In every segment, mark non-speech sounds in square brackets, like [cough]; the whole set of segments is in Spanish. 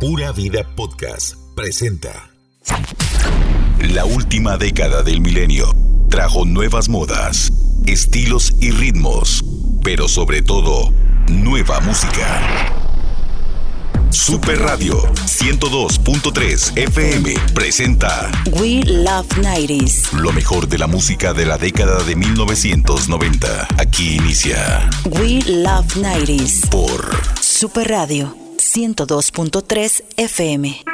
Pura Vida Podcast presenta. La última década del milenio trajo nuevas modas, estilos y ritmos, pero sobre todo, nueva música. Super Radio 102.3 FM presenta We Love 90s. lo mejor de la música de la década de 1990. Aquí inicia We Love 90s. por Super Radio 102.3 FM.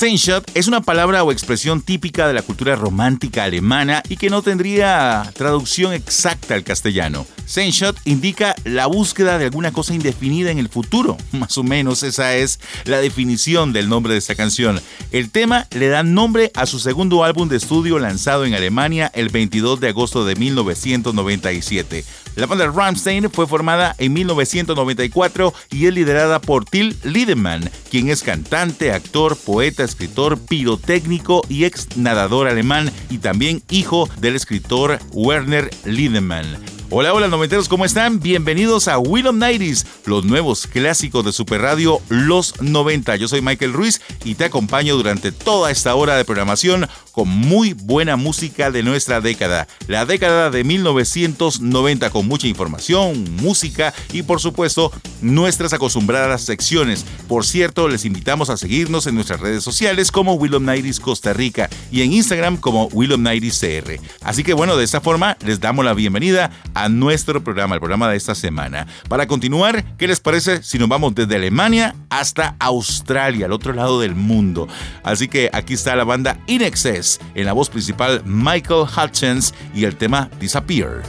Sehnsucht es una palabra o expresión típica de la cultura romántica alemana y que no tendría traducción exacta al castellano. Sehnsucht indica la búsqueda de alguna cosa indefinida en el futuro. [laughs] Más o menos esa es la definición del nombre de esta canción. El tema le da nombre a su segundo álbum de estudio lanzado en Alemania el 22 de agosto de 1997. La banda Rammstein fue formada en 1994 y es liderada por Till Liedemann, quien es cantante, actor, poeta, escritor, pirotécnico y ex nadador alemán y también hijo del escritor Werner Liedemann. Hola, hola, noventeros, ¿cómo están? Bienvenidos a Will of Nighties, los nuevos clásicos de Super Radio Los 90. Yo soy Michael Ruiz y te acompaño durante toda esta hora de programación con muy buena música de nuestra década, la década de 1990, con mucha información, música y por supuesto nuestras acostumbradas secciones. Por cierto, les invitamos a seguirnos en nuestras redes sociales como Will of Nighties Costa Rica y en Instagram como Will of Nighties CR. Así que bueno, de esta forma les damos la bienvenida a a nuestro programa, el programa de esta semana. Para continuar, ¿qué les parece si nos vamos desde Alemania hasta Australia, al otro lado del mundo? Así que aquí está la banda In Excess, en la voz principal Michael Hutchins y el tema Disappear.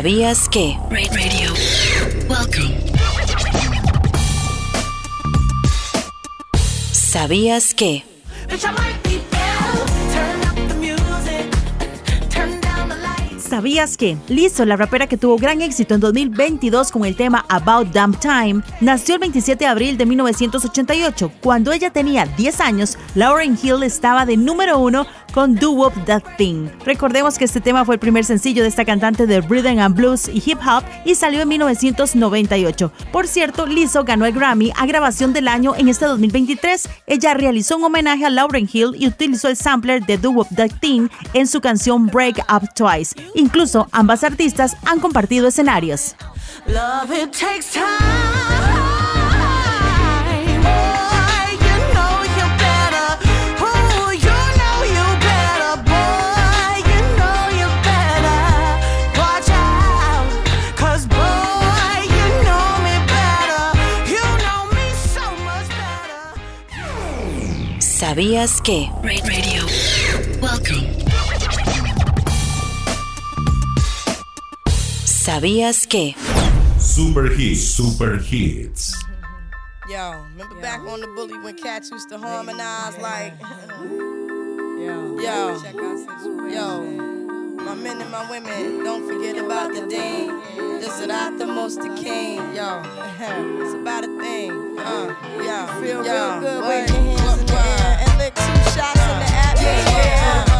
¿Sabías que? Radio. Welcome. ¿Sabías que? ¿Sabías que Lizzo, la rapera que tuvo gran éxito en 2022 con el tema About Damn Time, nació el 27 de abril de 1988? Cuando ella tenía 10 años, Lauren Hill estaba de número uno con Do Wop That Thing. Recordemos que este tema fue el primer sencillo de esta cantante de rhythm and blues y hip hop y salió en 1998. Por cierto, Lizzo ganó el Grammy a grabación del año en este 2023. Ella realizó un homenaje a Lauren Hill y utilizó el sampler de Do Wop That Thing en su canción Break Up Twice. Incluso ambas artistas han compartido escenarios. ¿Sabías que? Radio. Welcome. ¿Sabías que? Super Hits, Super Hits. Yo, remember Yo. back on the bully when cats used to harmonize like. Yo, yo, yo. My men and my women, don't forget about the dean. This is not the most the king. Yo, [laughs] it's about a thing. Uh, yo, feel yo, real good. Wave your hands in the air and lick two shots in the atmosphere.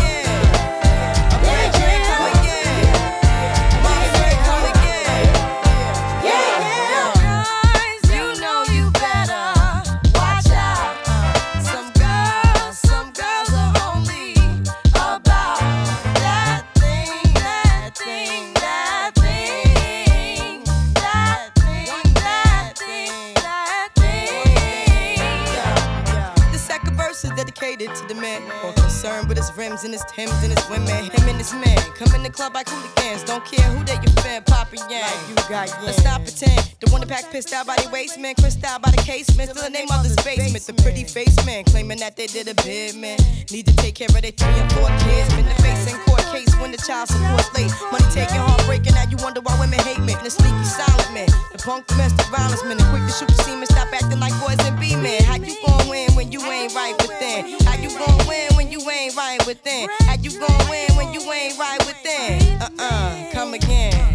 With his rims and his Timbs and his women. Him and his man come in the club like hooligans. Don't care who they your fan, Papa Yang. Like you got yeah. Let's stop pretend. The one that pack pissed out by the waist man, crissed out by the casement. Still the name of this basement. The pretty face man claiming that they did a bid man. Need to take care of their three and four kids. Been the face in court case when the child support's late. Money taking, heartbreaking. Now you wonder why women hate me. The sneaky silent man, the punk domestic violence man, the quick to shoot the semen. Stop acting like boys and be men. How you gon' win when you ain't right within? How you gon' win when you ain't right within? How you gon' win when you ain't right within? Uh-uh, come again.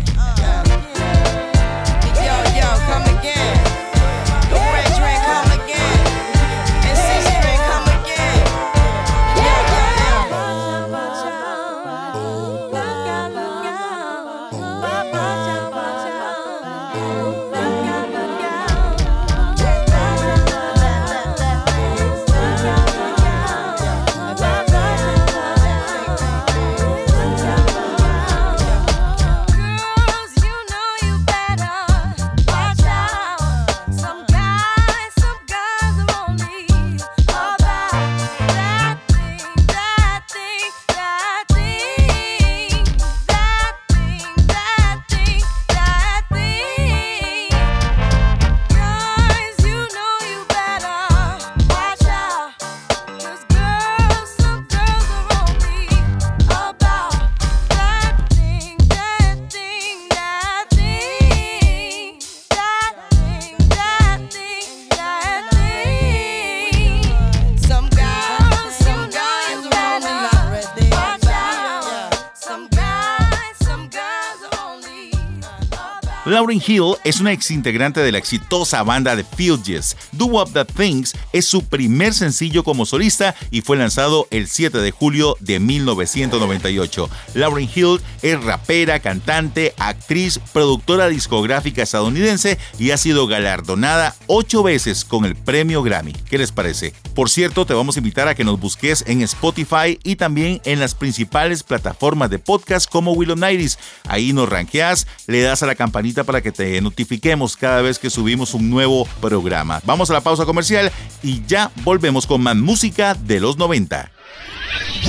Lauryn Hill es una ex integrante de la exitosa banda The Fugees. Do Up The Things es su primer sencillo como solista y fue lanzado el 7 de julio de 1998. Lauryn Hill es rapera, cantante, actriz, productora discográfica estadounidense y ha sido galardonada ocho veces con el premio Grammy. ¿Qué les parece? Por cierto, te vamos a invitar a que nos busques en Spotify y también en las principales plataformas de podcast como Willow Nighties. Ahí nos ranqueas, le das a la campanita para que te notifiquemos cada vez que subimos un nuevo programa. Vamos a la pausa comercial y ya volvemos con más música de los 90.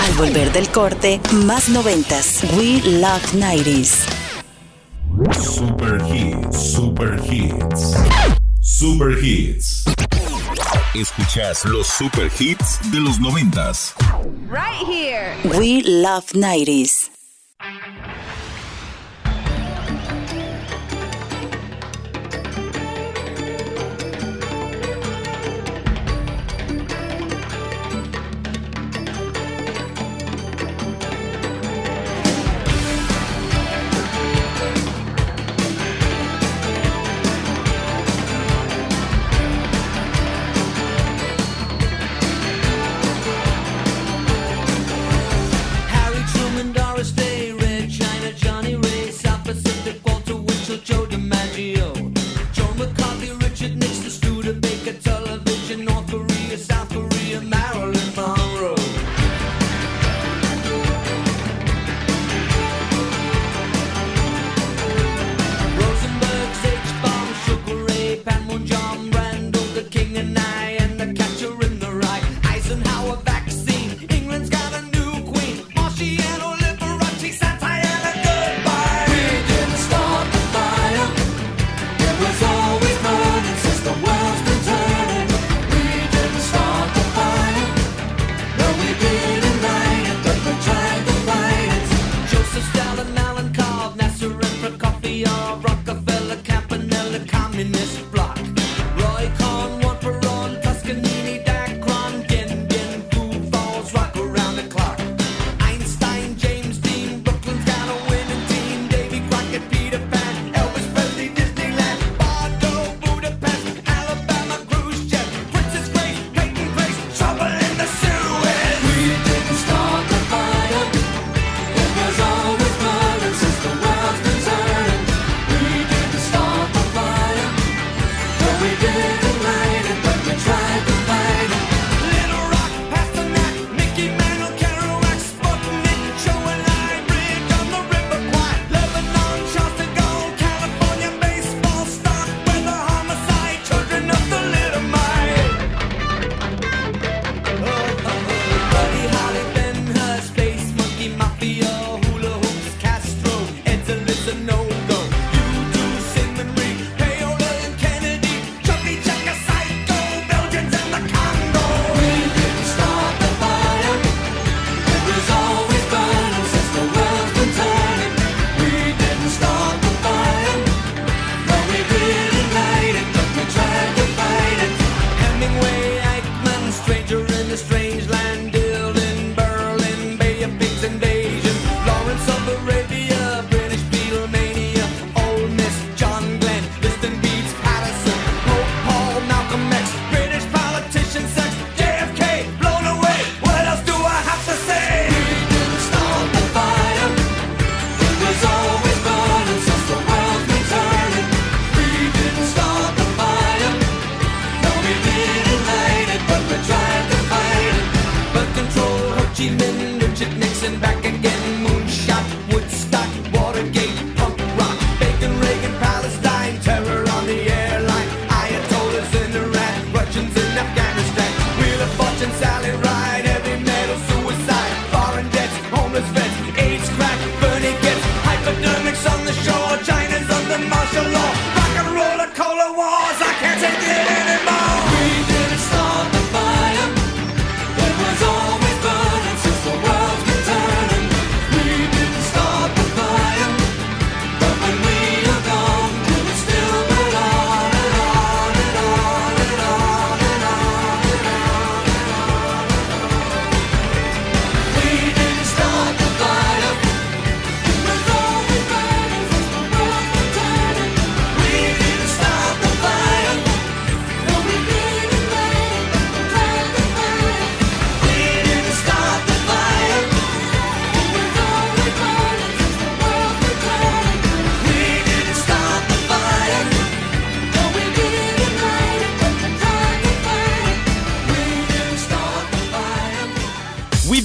Al volver del corte, más noventas. We Love 90s. Super Hits, Super Hits. Super Hits. Escuchas los super hits de los noventas. Right here. We Love 90s.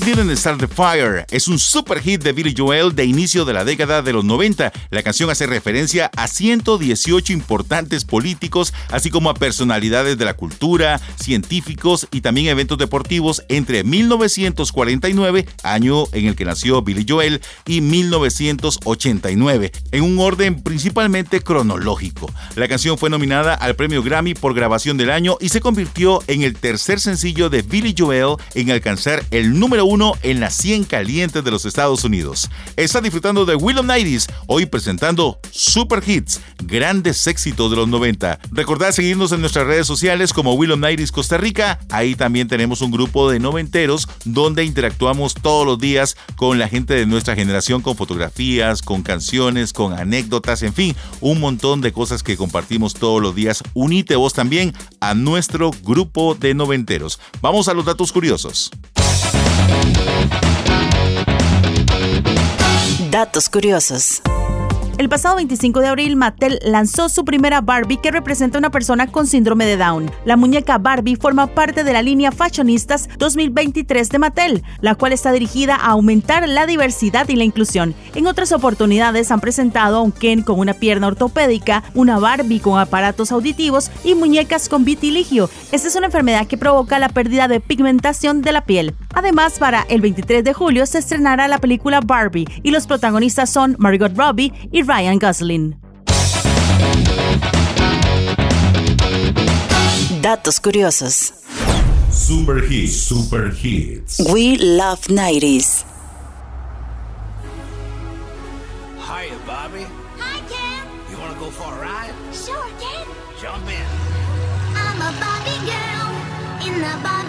Start the Fire es un super hit de Billy Joel de inicio de la década de los 90. La canción hace referencia a 118 importantes políticos, así como a personalidades de la cultura, científicos y también eventos deportivos entre 1949, año en el que nació Billy Joel, y 1989, en un orden principalmente cronológico. La canción fue nominada al premio Grammy por grabación del año y se convirtió en el tercer sencillo de Billy Joel en alcanzar el número uno en las 100 calientes de los Estados Unidos. Está disfrutando de Willow Nighties, hoy presentando Super Hits, grandes éxitos de los 90. Recordad seguirnos en nuestras redes sociales como Willow Nighties Costa Rica. Ahí también tenemos un grupo de noventeros donde interactuamos todos los días con la gente de nuestra generación con fotografías, con canciones, con anécdotas, en fin, un montón de cosas que compartimos todos los días. Unite vos también a nuestro grupo de noventeros. Vamos a los datos curiosos. Datos curiosos. El pasado 25 de abril, Mattel lanzó su primera Barbie que representa a una persona con síndrome de Down. La muñeca Barbie forma parte de la línea Fashionistas 2023 de Mattel, la cual está dirigida a aumentar la diversidad y la inclusión. En otras oportunidades han presentado a un Ken con una pierna ortopédica, una Barbie con aparatos auditivos y muñecas con vitiligio. Esta es una enfermedad que provoca la pérdida de pigmentación de la piel. Además, para el 23 de julio se estrenará la película Barbie y los protagonistas son Margot Robbie y Ryan Gosling. Datos curiosos. Super Hits, Super Hits. We Love 90s. Hiya, Bobby. Hi, Ken. You wanna go for a ride? Sure, Ken. Jump in. I'm a Barbie girl in the Barbie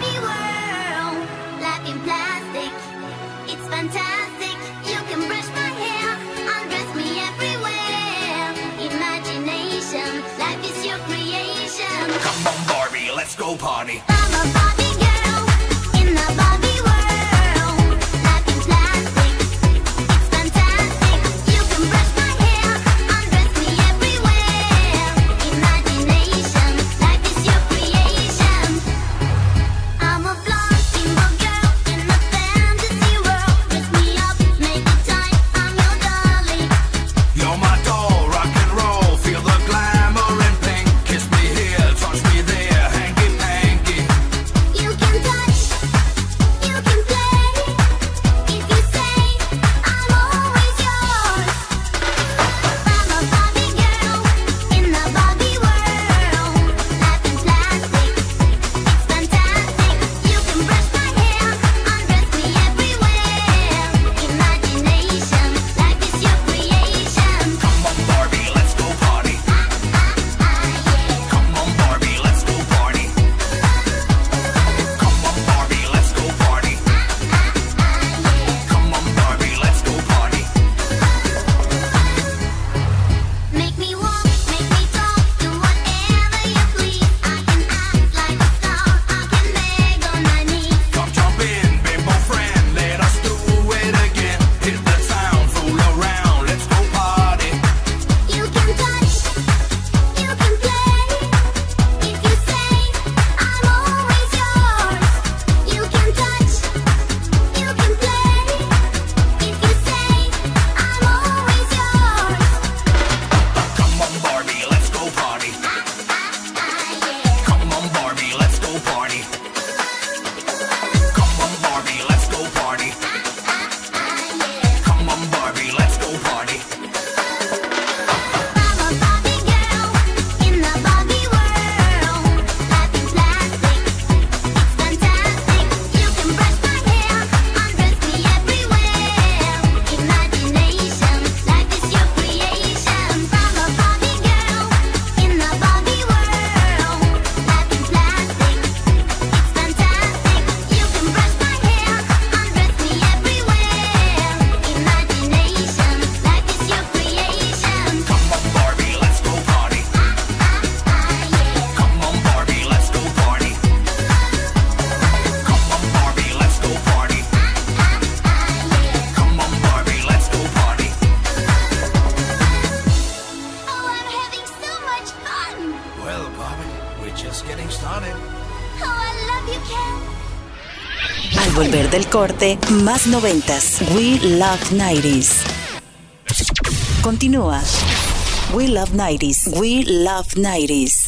let's go party. Corte, más noventas. We Love 90s. Continúa. We Love 90s. We Love 90s.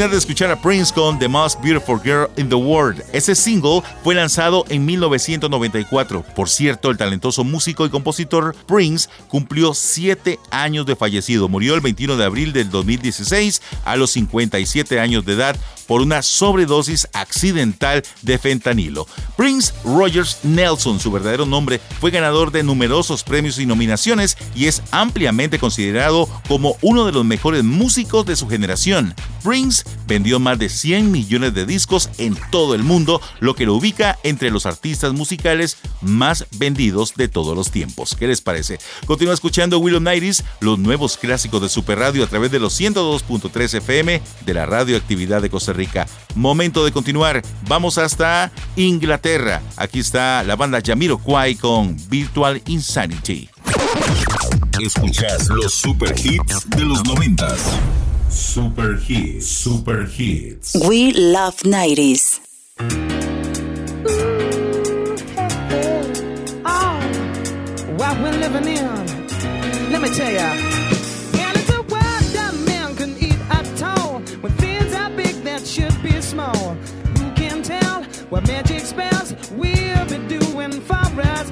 Terminar de escuchar a Prince con The Most Beautiful Girl in the World. Ese single fue lanzado en 1994. Por cierto, el talentoso músico y compositor Prince cumplió 7 años de fallecido. Murió el 21 de abril del 2016 a los 57 años de edad por una sobredosis accidental de fentanilo. Prince Rogers Nelson, su verdadero nombre, fue ganador de numerosos premios y nominaciones y es ampliamente considerado como uno de los mejores músicos de su generación. Prince vendió más de 100 millones de discos en todo el mundo, lo que lo ubica entre los artistas musicales más vendidos de todos los tiempos. ¿Qué les parece? Continúa escuchando Willow Nighties, los nuevos clásicos de Super Radio a través de los 102.3 FM de la radioactividad de Costa Rica. Momento de continuar. Vamos hasta Inglaterra. Aquí está la banda Jamiroquai con Virtual Insanity. Escuchas los super hits de los noventas. Super hits, super hits. We love 90s. Ooh, oh, what we're living in. Let me tell ya. And it's a world that man can eat at all. When things are big that should be small. Who can tell what magic spells we'll be doing for us?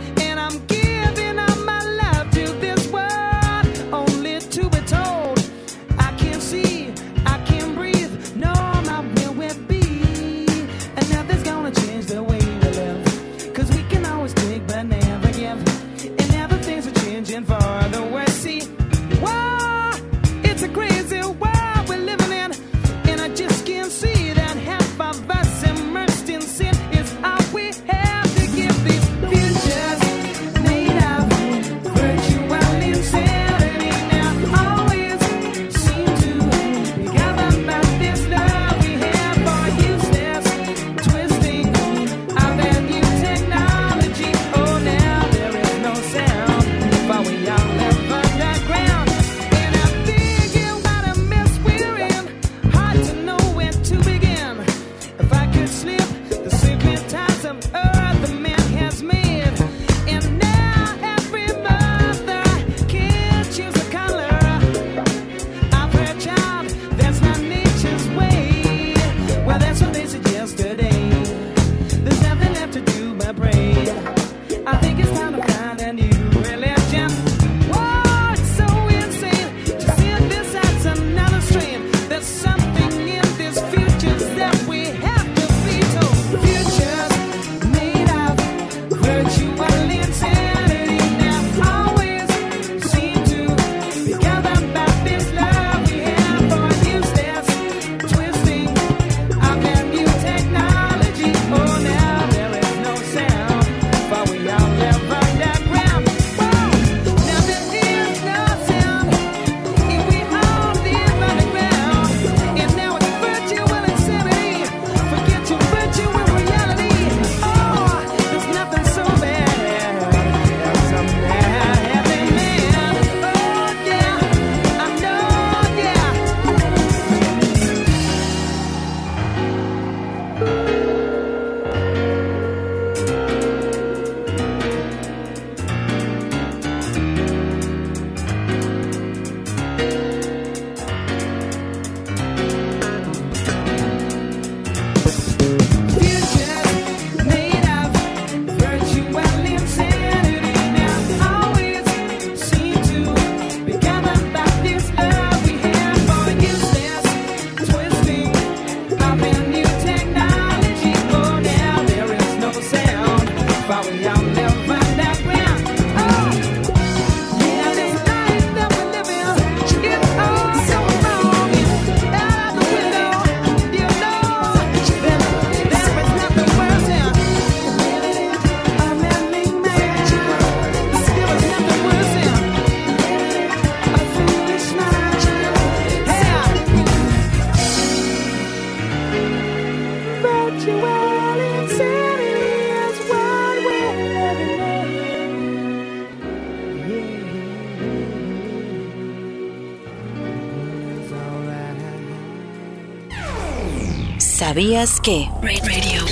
¿Sabías que? Radio.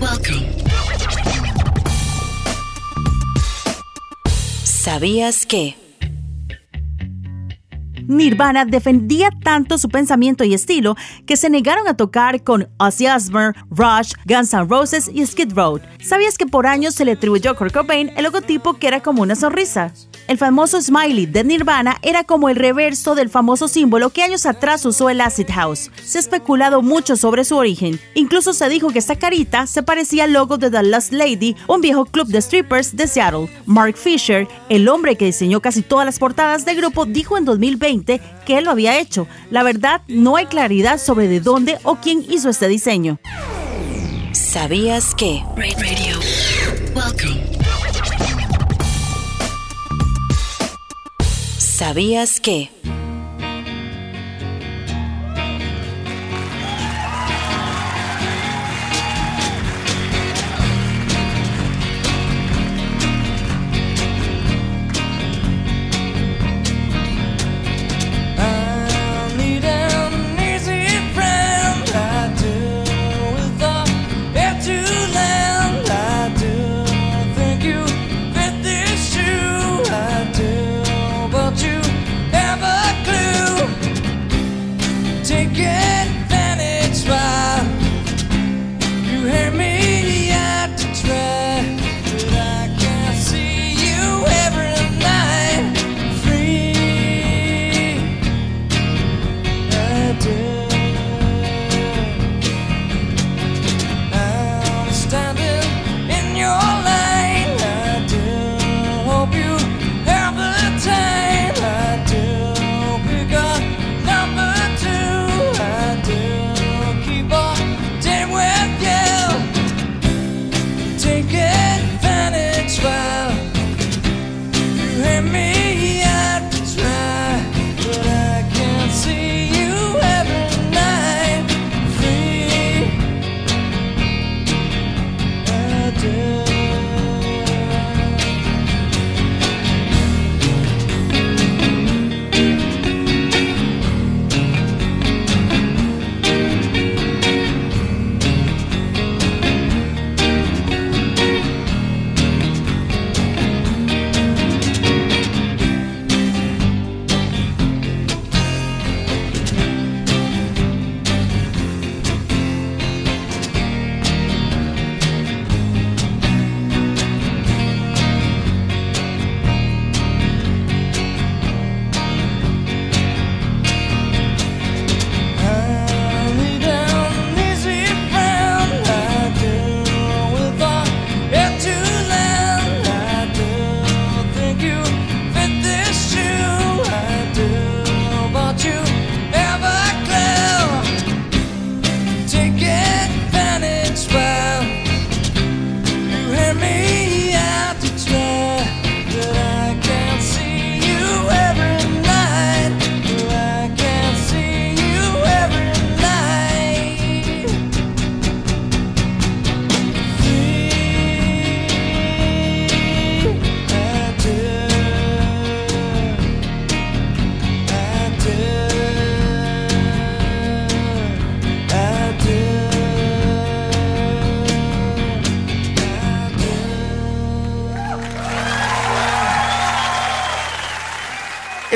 Welcome. ¿Sabías que? Nirvana defendía tanto su pensamiento y estilo que se negaron a tocar con Ozzy Osbourne, Rush, Guns N' Roses y Skid Row. ¿Sabías que por años se le atribuyó a Kurt Cobain el logotipo que era como una sonrisa? El famoso smiley de Nirvana era como el reverso del famoso símbolo que años atrás usó el Acid House. Se ha especulado mucho sobre su origen. Incluso se dijo que esta carita se parecía al logo de The Last Lady, un viejo club de strippers de Seattle. Mark Fisher, el hombre que diseñó casi todas las portadas del grupo, dijo en 2020 que él lo había hecho. La verdad, no hay claridad sobre de dónde o quién hizo este diseño. ¿Sabías que? Radio. Welcome. ¿Sabías que?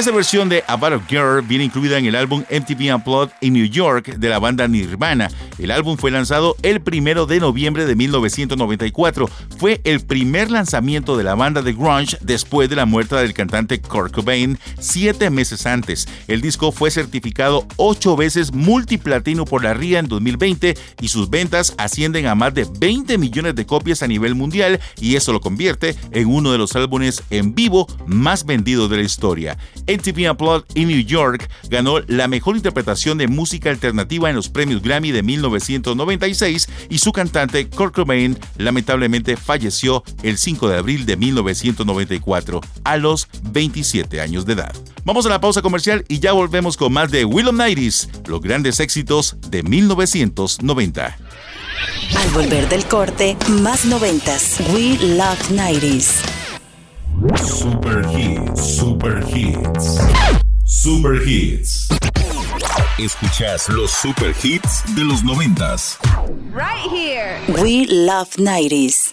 Esta versión de About a Girl viene incluida en el álbum MTV Unplugged in New York de la banda Nirvana. El álbum fue lanzado el primero de noviembre de 1994. Fue el primer lanzamiento de la banda de grunge después de la muerte del cantante Kurt Cobain siete meses antes. El disco fue certificado ocho veces multiplatino por la RIA en 2020 y sus ventas ascienden a más de 20 millones de copias a nivel mundial y eso lo convierte en uno de los álbumes en vivo más vendidos de la historia. MTV Unplugged in New York ganó la mejor interpretación de música alternativa en los premios Grammy de 1996 y su cantante Kurt Cobain lamentablemente falleció el 5 de abril de 1994 a los 27 años de edad. Vamos a la pausa comercial y ya volvemos con más de Will of Nighties, los grandes éxitos de 1990. Al volver del corte, más noventas. We Love 90s. Super Hits, Super Hits. Super Hits. Escuchas los Super Hits de los noventas. Right here. We Love 90s.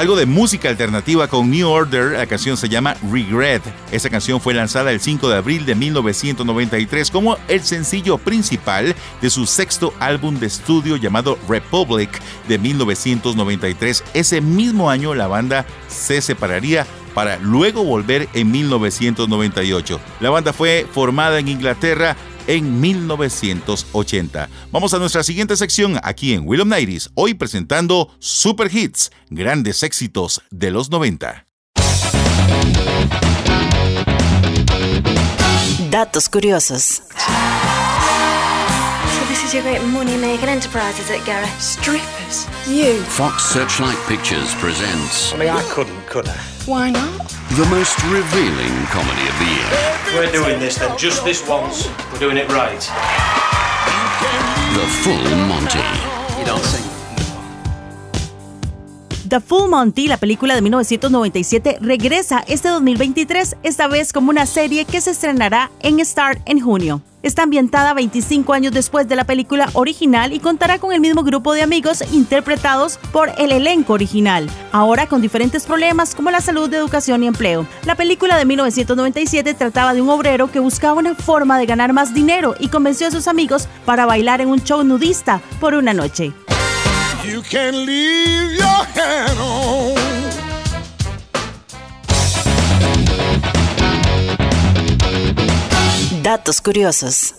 Algo de música alternativa con New Order, la canción se llama Regret. Esta canción fue lanzada el 5 de abril de 1993 como el sencillo principal de su sexto álbum de estudio llamado Republic de 1993. Ese mismo año la banda se separaría para luego volver en 1998. La banda fue formada en Inglaterra en 1980. Vamos a nuestra siguiente sección aquí en Will of Nighties, hoy presentando Super Hits, grandes éxitos de los 90. Datos curiosos. So this is your great money-making enterprise, is it, Gary? Strippers? You? Fox Searchlight Pictures presents I mean, I couldn't, could I? Why not? the most revealing comedy of the year. We're doing this then, just this once. We're doing it right. The Full Monty. You don't sing. The Full Monty, la película de 1997, regresa este 2023, esta vez como una serie que se estrenará en Star en junio. Está ambientada 25 años después de la película original y contará con el mismo grupo de amigos interpretados por el elenco original, ahora con diferentes problemas como la salud, educación y empleo. La película de 1997 trataba de un obrero que buscaba una forma de ganar más dinero y convenció a sus amigos para bailar en un show nudista por una noche. You can leave your hand on. Datos curiosos.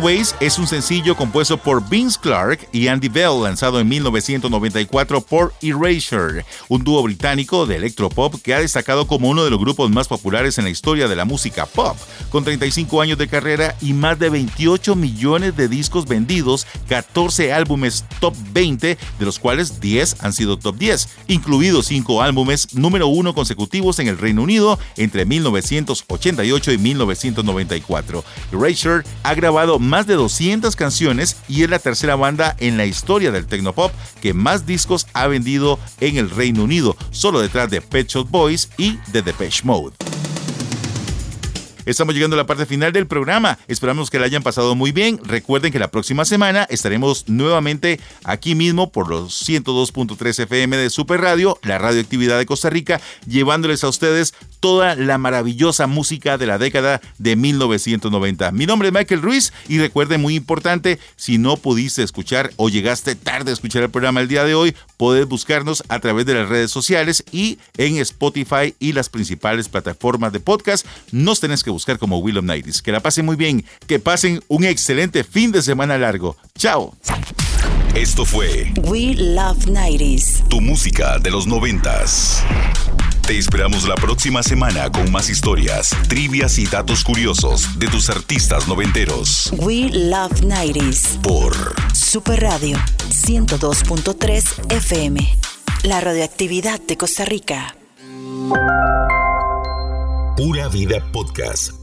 Always es un sencillo compuesto por Vince Clark y Andy Bell, lanzado en 1994 por Erasure, un dúo británico de electropop que ha destacado como uno de los grupos más populares en la historia de la música pop, con 35 años de carrera y más de 28 millones de discos vendidos, 14 álbumes top 20, de los cuales 10 han sido top 10, incluidos 5 álbumes número 1 consecutivos en el Reino Unido entre 1988 y 1994. Erasure ha grabado más de 200 canciones y es la tercera banda en la historia del tecnopop que más discos ha vendido en el Reino Unido, solo detrás de Pet Shop Boys y The Depeche Mode. Estamos llegando a la parte final del programa. Esperamos que la hayan pasado muy bien. Recuerden que la próxima semana estaremos nuevamente aquí mismo por los 102.3 FM de Super Radio, la radioactividad de Costa Rica, llevándoles a ustedes toda la maravillosa música de la década de 1990. Mi nombre es Michael Ruiz y recuerden muy importante, si no pudiste escuchar o llegaste tarde a escuchar el programa el día de hoy, puedes buscarnos a través de las redes sociales y en Spotify y las principales plataformas de podcast. Nos tenés que buscar como Will of Nighties. Que la pasen muy bien, que pasen un excelente fin de semana largo. Chao. Esto fue We Love 90s. Tu música de los noventas. Te esperamos la próxima semana con más historias, trivias y datos curiosos de tus artistas noventeros. We Love 90s. Por Super Radio 102.3 FM. La radioactividad de Costa Rica. Pura Vida Podcast